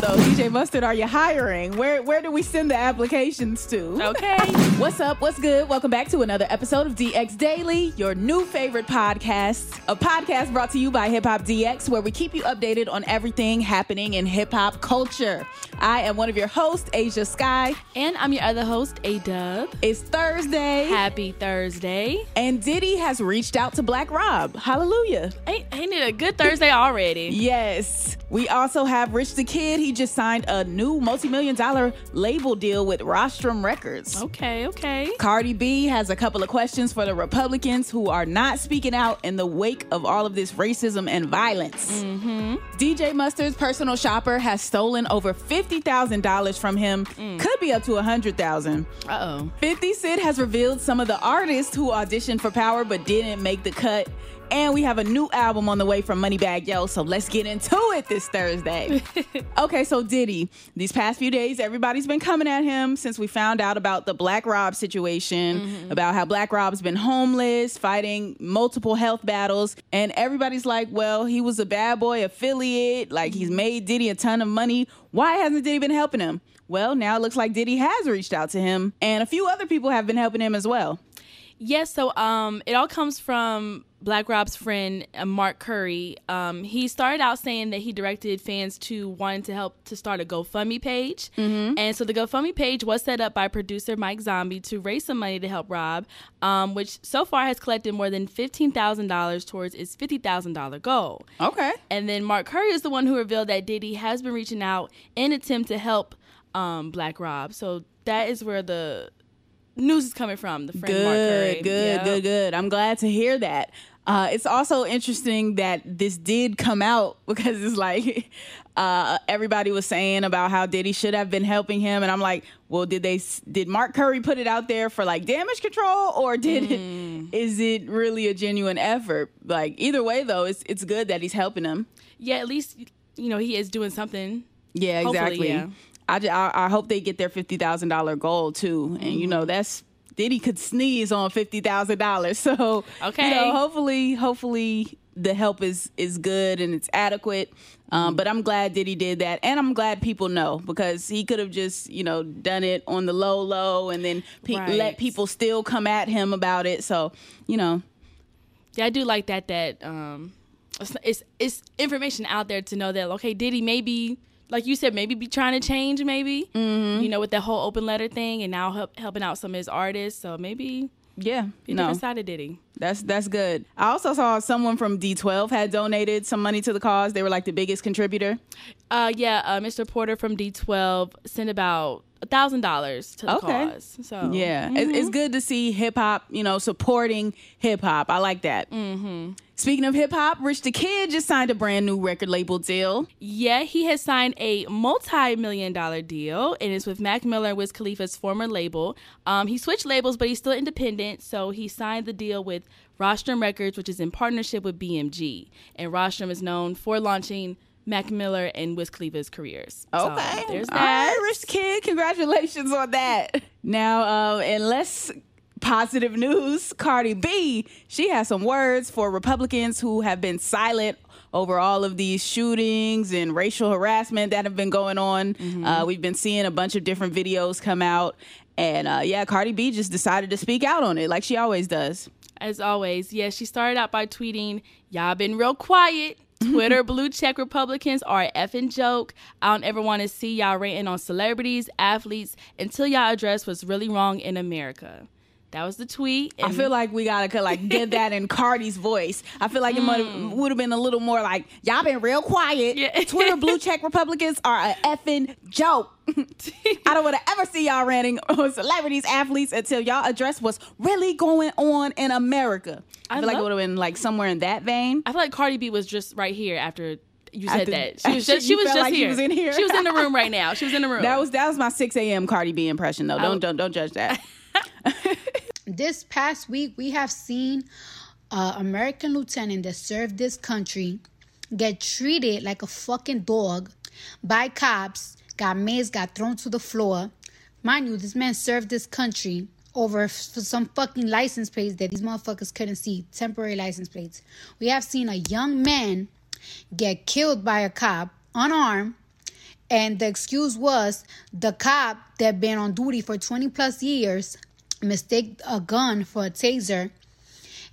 So, DJ Mustard, are you hiring? Where where do we send the applications to? Okay. What's up? What's good? Welcome back to another episode of DX Daily, your new favorite podcast. A podcast brought to you by Hip Hop DX, where we keep you updated on everything happening in hip hop culture. I am one of your hosts, Ashia Skye. And I'm your other host, Ayeeedubb. It's Thursday. Happy Thursday. And Diddy has reached out to Black Rob. Hallelujah. Ain't, ain't it a good Thursday already? yes. We also have Rich the Kid. He just signed a new multi-million dollar label deal with Rostrum Records. Okay, okay. Cardi B has a couple of questions for the Republicans who are not speaking out in the wake of all of this racism and violence. Mm-hmm. DJ Mustard's personal shopper has stolen over $50,000 from him. Mm. Could be up to 100,000. Uh-oh. 50 Cent has revealed some of the artists who auditioned for Power but didn't make the cut. And we have a new album on the way from Moneybagg Yo, so let's get into it this Thursday. okay, so Diddy, these past few days, everybody's been coming at him since we found out about the Black Rob situation, Mm-hmm. about how Black Rob's been homeless, fighting multiple health battles. And everybody's like, well, he was a bad boy affiliate, like he's made Diddy a ton of money. Why hasn't Diddy been helping him? Well, now it looks like Diddy has reached out to him, and a few other people have been helping him as well. Yes, so um, it all comes from Black Rob's friend uh, Mark Curry. Um, he started out saying that he directed fans to wanting to help to start a GoFundMe page, and so the GoFundMe page was set up by producer Mike Zombie to raise some money to help Rob, um, which so far has collected more than fifteen thousand dollars towards its fifty thousand dollar goal. Okay. And then Mark Curry is the one who revealed that Diddy has been reaching out in attempt to help um, Black Rob. So that is where the news is coming from. The friend Mark Curry. Good, good, Yep. good, good. I'm glad to hear that. Uh, it's also interesting that this did come out because it's like uh, everybody was saying about how Diddy should have been helping him, and I'm like, well, did they? Did Mark Curry put it out there for like damage control, or did Mm. it? Is it really a genuine effort? Like either way, though, it's it's good that he's helping him. Yeah, at least you know he is doing something. Yeah, exactly. yeah. I, ju- I I hope they get their fifty thousand dollar goal too, and you Mm-hmm. know that's Diddy could sneeze on fifty thousand dollars. So Okay. you know, hopefully, hopefully the help is is good and it's adequate. Mm-hmm. Um, but I'm glad Diddy did that, and I'm glad people know because he could have just you know done it on the low low and then pe- Right. let people still come at him about it. So you know, Yeah, I do like that. That um, it's, it's it's information out there to know that okay, Diddy maybe like you said maybe be trying to change maybe Mm-hmm. you know with that whole open letter thing and now help, helping out some of his artists. So maybe yeah, be no. different side of Diddy. That's that's good. I also saw someone from D12 had donated some money to the cause. They were like the biggest contributor. Uh, yeah, uh, Mr. Porter from D12 sent about thousand dollars to the Okay. cause. So Yeah, it- it's good to see hip hop, you know, supporting hip hop. I like that. Mm-hmm. Speaking of hip hop, Rich the Kid just signed a brand new record label deal. Yeah, he has signed a multi-million dollar deal, and it's with Mac Miller and Wiz Khalifa's former label. Um, he switched labels, but he's still independent. So he signed the deal with Rostrum Records, which is in partnership with BMG, and Rostrum is known for launching Mac Miller and Wiz Khalifa's careers. So Okay, there's All that. the Kid, congratulations on that. Now, uh, in less positive news, Cardi B, she has some words for Republicans who have been silent over all of these shootings and racial harassment that have been going on. Uh, we've been seeing a bunch of different videos come out. And uh, yeah, Cardi B just decided to speak out on it like she always does. As always, yeah, she started out by tweeting, "Y'all been real quiet." Twitter blue check Republicans are a effing joke. I don't ever want to see y'all ranting on celebrities, athletes until y'all address what's really wrong in America. That was the tweet. I feel like we gotta like get that in Cardi's voice. I feel like it Mm. would have been a little more like y'all been real quiet. Yeah. Twitter blue check Republicans are a effing joke. I don't want to ever see y'all ranting on celebrities, athletes until y'all address what's really going on in America. I, I feel like it would have been like somewhere in that vein. I feel like Cardi B was just right here after you said that. She was just she was just like she was in here? She was in the room right now. She was in the room. That was that was my 6 a.m. Cardi B impression though. Don't don't don't judge that. This past week we have seen an American lieutenant that served this country get treated like a fucking dog by cops, got mazed, got thrown to the floor. Mind you, this man served this country over some fucking license plates that these motherfuckers couldn't see, temporary license plates. We have seen a young man get killed by a cop unarmed and the excuse was the cop that been on duty for 20 plus years mistake a gun for a taser.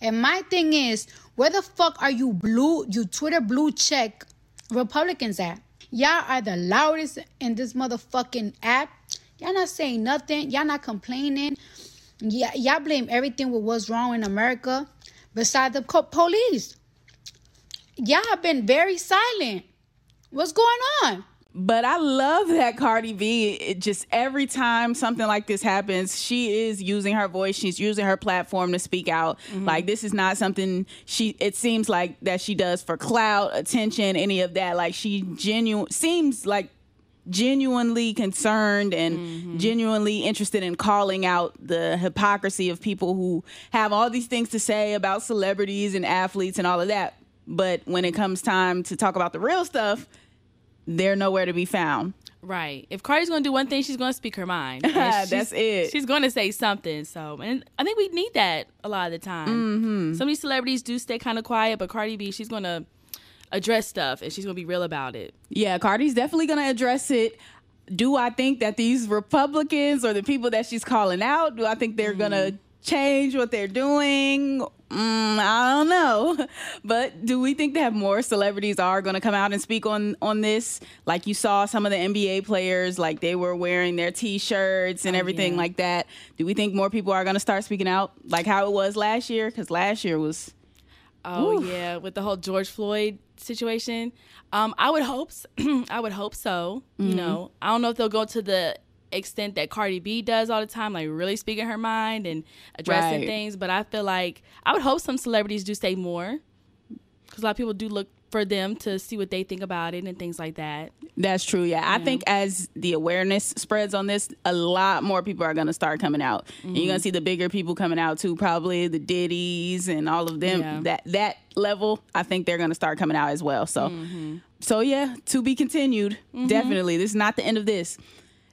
And my thing is, where the fuck are you blue, you Twitter blue check Republicans at? Y'all are the loudest in this motherfucking app. Y'all not saying nothing. Y'all not complaining. Yeah, y'all blame everything with what's wrong in America besides the co- police. Y'all have been very silent. What's going on? But I love that Cardi B. It just every time something like this happens, she is using her voice. She's using her platform to speak out. Mm-hmm. Like this is not something she. It seems like that she does for clout, attention, any of that. Like she genuine seems like genuinely concerned and mm-hmm. genuinely interested in calling out the hypocrisy of people who have all these things to say about celebrities and athletes and all of that. But when it comes time to talk about the real stuff, they're nowhere to be found. Right. If Cardi's gonna do one thing, she's gonna speak her mind. That's it. She's gonna say something. So, and I think we need that a lot of the time. Mm-hmm. Some of these celebrities do stay kind of quiet, but Cardi B, she's gonna address stuff and she's gonna be real about it. Yeah, Cardi's definitely going to address it. Do I think that these Republicans or the people that she's calling out, do I think they're going to change what they're doing? Mm, I don't know. But do we think that more celebrities are going to come out and speak on on this? Like you saw some of the NBA players like they were wearing their t-shirts and everything yeah. like that. Do we think more people are going to start speaking out like how it was last year cuz last year was Oh yeah, with the whole George Floyd situation. Um, I would hope. I would hope so. You know, I don't know if they'll go to the extent that Cardi B does all the time, like really speaking her mind and addressing Right. things. But I feel like I would hope some celebrities do say more, because a lot of people do look for them to see what they think about it and things like that. That's true. Yeah. I think as the awareness spreads on this, a lot more people are going to start coming out. And you're going to mm-hmm. see the bigger people coming out too, probably the Diddy's and all of them. Yeah. That that level, I think they're going to start coming out as well. So mm-hmm. so yeah, to be continued. Mm-hmm. Definitely. This is not the end of this.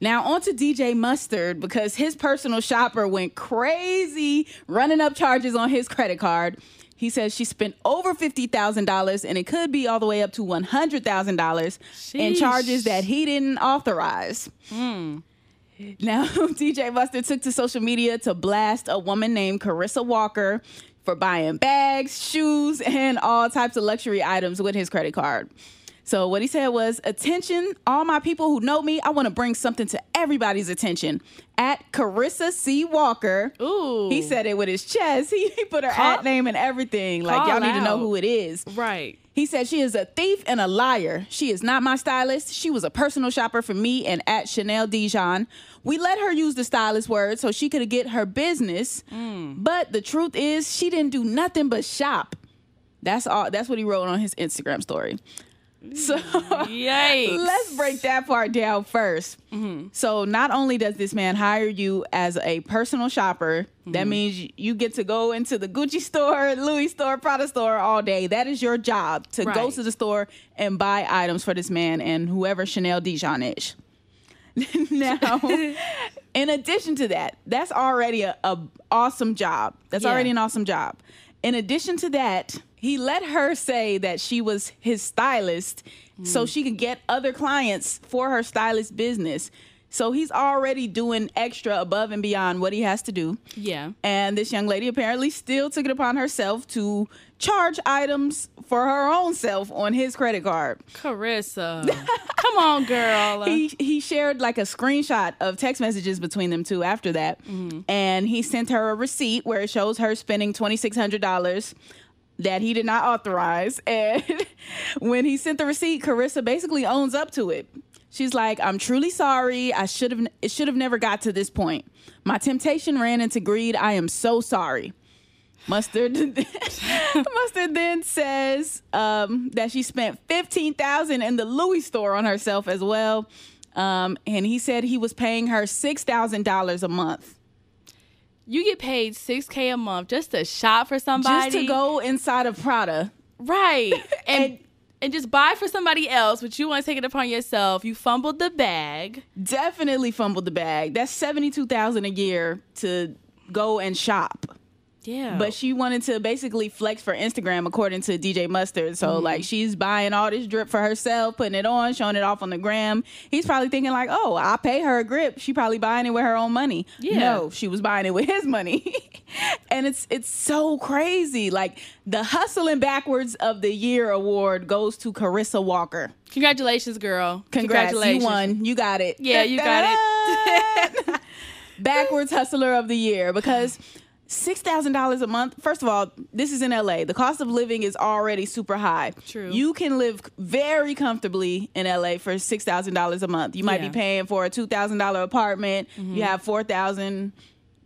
Now on to DJ Mustard because his personal shopper went crazy running up charges on his credit card. He says she spent over fifty thousand dollars, and it could be all the way up to one hundred thousand dollars in charges that he didn't authorize. Hmm. Now, DJ Mustard took to social media to blast a woman named Carissa Walker for buying bags, shoes, and all types of luxury items with his credit card. So, what he said was, Attention, all my people who know me, I want to bring something to everybody's attention. At Carissa C. Walker. Ooh. He said it with his chest. He, he put her Call- ad name and everything. Like, y'all need to know who it is. Right. He said she is a thief and a liar. She is not my stylist. She was a personal shopper for me and at Chanel Dijon. We let her use the stylist word so she could get her business. Mm. But the truth is, she didn't do nothing but shop. That's all. That's what he wrote on his Instagram story. So Yikes. let's break that part down 1st mm-hmm. So not only does this man hire you as a personal shopper, that mm-hmm. means you- get to go into the Gucci store, Louis store, Prada store all day. That is your job to go to the store and buy items for this man and whoever Chanel Dijon is. now, in addition to that, that's already a, a awesome job. That's Yeah. already an awesome job. In addition to that, he let her say that she was his stylist so mm. she could get other clients for her stylist business. So he's already doing extra above and beyond what he has to do. Yeah. And this young lady apparently still took it upon herself to charge items for her own self on his credit card. Carissa. Come on, girl. He he shared like a screenshot of text messages between them two after that. Mm-hmm. And he sent her a receipt where it shows her spending $2600 that he did not authorize. And when he sent the receipt, Carissa basically owns up to it. She's like, "I'm truly sorry. I should have it should have never got to this point. My temptation ran into greed. I am so sorry." Mustard Mustard then says um, that she spent fifteen thousand in the Louis store on herself as well, um, and he said he was paying her six thousand dollars a month you get paid 6K a month just to shop for somebody. just to go inside of Prada. Right. And, And- and just buy for somebody else, but you want to take it upon yourself. You fumbled the bag. Definitely fumbled the bag. That's seventy two thousand a year to go and shop. Yeah. But she wanted to basically flex for Instagram, according to DJ Mustard. So Mm-hmm. like she's buying all this drip for herself, putting it on, showing it off on the gram. He's probably thinking like, oh, I pay her a grip. She probably buying it with her own money. Yeah. No, she was buying it with his money. and it's it's so crazy. Like the hustling backwards of the year award goes to Carissa Walker. Congratulations, girl. Congrats, Congratulations. you won. You got it. Yeah, you got it. Backwards hustler of the year because six thousand dollars a month. First of all, this is in LA. The cost of living is already super high. True. You can live very comfortably in LA for six thousand dollars a month. You might Yeah. Mm-hmm. be paying for a two thousand dollar apartment. You have four thousand.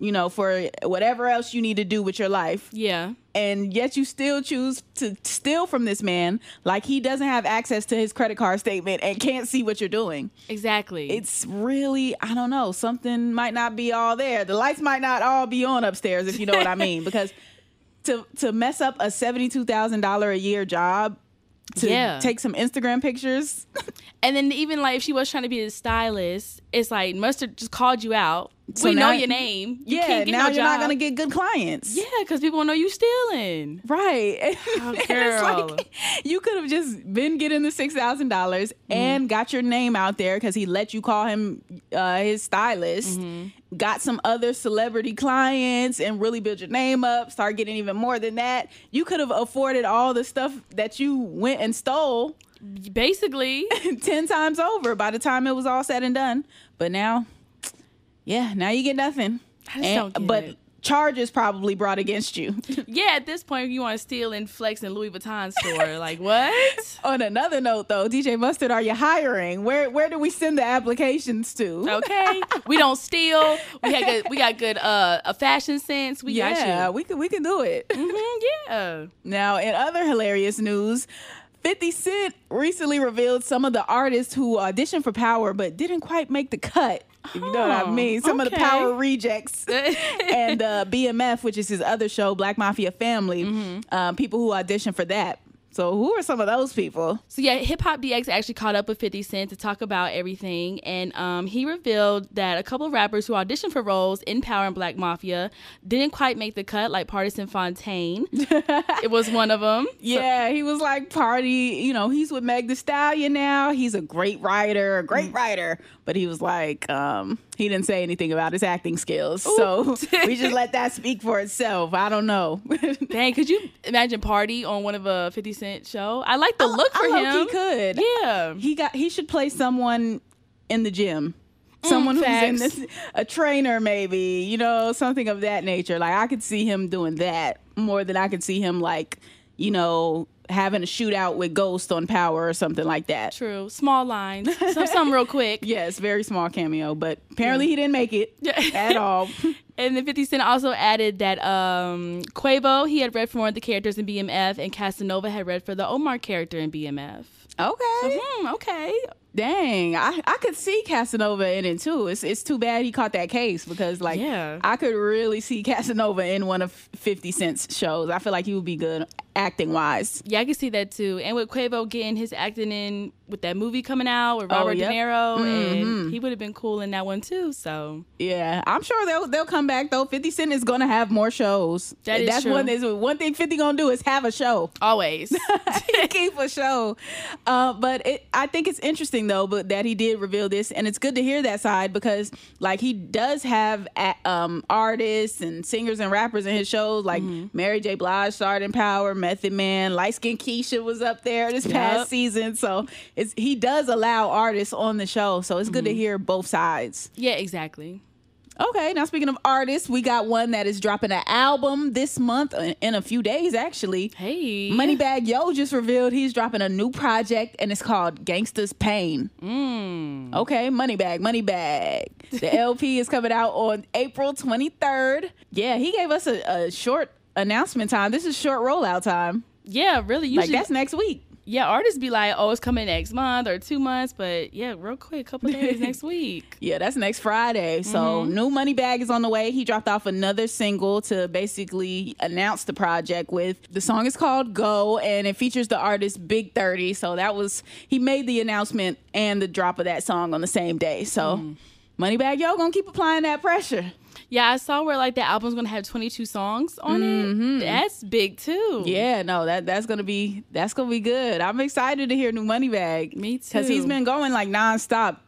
You know, for whatever else you need to do with your life Yeah. And yet you still choose to steal from this man like he doesn't have access to his credit card statement and can't see what you're doing. Exactly. It's really, I don't know, something might not be all there. The lights might not all be on upstairs if you know what I mean because to to mess up a $72,000 a year job to Yeah. take some Instagram pictures. And then even like if she was trying to be a stylist, it's like Mustard just called you out. So we know your name. You yeah, can't get now no you're not going to get good clients. Yeah, because people will know you stealing. Right. And it's girl. like you could have just been getting the six thousand dollars and got your name out there because he let you call him uh, his stylist. Got some other celebrity clients and really build your name up. Start getting even more than that. You could have afforded all the stuff that you went and stole Basically. ten times over by the time it was all said and done. But now, yeah, now you get nothing. I just don't get but it. charges probably brought against you. yeah, at this point you want to steal and flex in Louis Vuitton store. like what? On another note, though, DJ Mustard, are you hiring? Where where do we send the applications to? Okay. we don't steal. We got good we got good uh a fashion sense. We yeah, got you. we can we can do it. Mhm, yeah. Now, in other hilarious news, 50 Cent recently revealed some of the artists who auditioned for Power but didn't quite make the cut. If you know what I Oh, mean. Some of the. Power rejects and uh, BMF, which is his other show, Black Mafia Family, Mm-hmm. um, people who auditioned for that. So, who are some of those people? So yeah, Hip Hop DX actually caught up with 50 Cent to talk about everything, and um, he revealed that a couple of rappers who auditioned for roles in Power and Black Mafia didn't quite make the cut, like Pardison Fontaine. it was one of them. Yeah, he was like party. You know, he's with Meg Thee Stallion now. He's a great writer, a great Mm. writer. But he was like, um, he didn't say anything about his acting skills. So we just let that speak for itself. I don't know. Dang, could you imagine Party on one of a 50 Cent show? I like the look for I him. low-key could. Yeah. He got. He should play someone in the gym. Someone who's in Mm, this, a trainer, maybe you know, something of that nature. Like I could see him doing that more than I could see him like, you know, having a shootout with Ghost on Power or something like that. True. Small lines. Some, some real quick. Yes, very small cameo, but apparently he didn't make it at all. And then 50 Cent also added that um, Quavo, he had read for one of the characters in BMF, and Casanova had read for the Omar character in BMF. Okay. Hmm, okay. Dang, I, I could see Casanova in it too. It's it's too bad he caught that case because like Yeah. I could really see Casanova in one of Fifty Cent's shows. I feel like he would be good acting wise. Yeah, I can see that too. And with Quavo getting his acting in with that movie coming out with Oh, Robert yep. De Niro, Mm-hmm. and he would have been cool in that one too. So Yeah, I'm sure they'll they'll come back though. Fifty Cent is gonna have more shows. That is That's true. one is one thing Fifty gonna do is have a show. always. keep a show. Uh, but it, I think it's interesting interesting though, but that he did reveal this, and it's good to hear that side because like he does have um, artists and singers and rappers in his shows, like Mary J. Blige starred in Power, Method Man, Light Skin Keisha was up there this past season. So it's he does allow artists on the show, so it's good to hear both sides. Yeah, exactly. Okay, now speaking of artists, we got one that is dropping an album this month uh, in a few days actually. Hey. Moneybagg Yo just revealed he's dropping a new project and it's called Gangsta's Pain. Mm. Okay, Moneybagg, Moneybagg. The LP is coming out on April 23rd. Yeah, he gave us a, a short announcement time. This is short rollout time. Yeah, really. Like Usually, that's next week. Yeah, artists be like, oh, it's coming next month or two months, but yeah, real quick, a couple days next week. Yeah, that's next Friday. So mm-hmm. new Moneybagg is on the way. He dropped off another single to basically announce the project with. The song is called Go and it features the artist Big 30. So that was he made the announcement and the drop of that song on the same day. So mm. Moneybagg Yo gonna keep applying that pressure. Yeah, I saw where like the album's gonna have 22 songs on it. That's big too. Yeah, no, that that's gonna be that's gonna be good. I'm excited to hear new Moneybagg. Me too, Because he's been going like nonstop,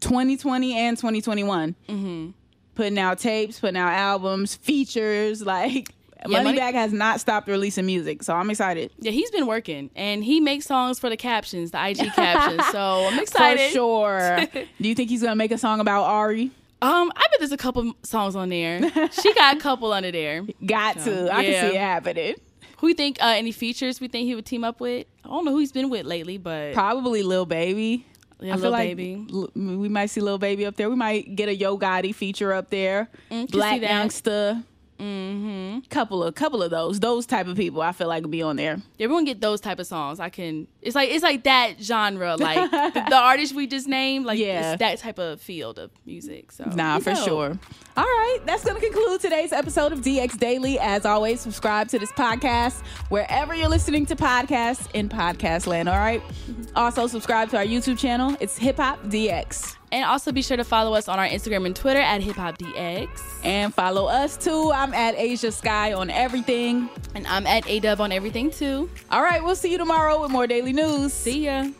2020 and 2021. Mm-hmm. Putting out tapes, putting out albums, features. Like Yeah, Money- Moneybagg has not stopped releasing music, so I'm excited. Yeah, he's been working and he makes songs for the captions, the IG captions. So I'm excited. For sure. Do you think he's gonna make a song about Ari? Um, I bet there's a couple songs on there. she got a couple under there. Got to. I yeah. can see it happening. Who do you think? Uh, any features we think he would team up with? I don't know who he's been with lately, but Probably Lil Baby. Yeah, I feel Lil like Baby. L- we might see Lil Baby up there. We might get a Yo Gotti feature up there. Mm, Black. Youngster. Mm-hmm. Couple of couple of those. Those type of people I feel like would be on there. everyone get those type of songs. I can. It's like it's like that genre, like the, the artist we just named. Like Yeah. that type of field of music. So Nah, for dope. sure. All right, that's going to conclude today's episode of DX Daily. As always, subscribe to this podcast wherever you're listening to podcasts in podcast land. All right. Also, subscribe to our YouTube channel. It's Hip Hop DX. And also be sure to follow us on our Instagram and Twitter at Hip Hop DX. And follow us too. I'm at Ashia Skye on everything. And I'm at Ayeeedubb on everything too. All right, we'll see you tomorrow with more daily news. See ya.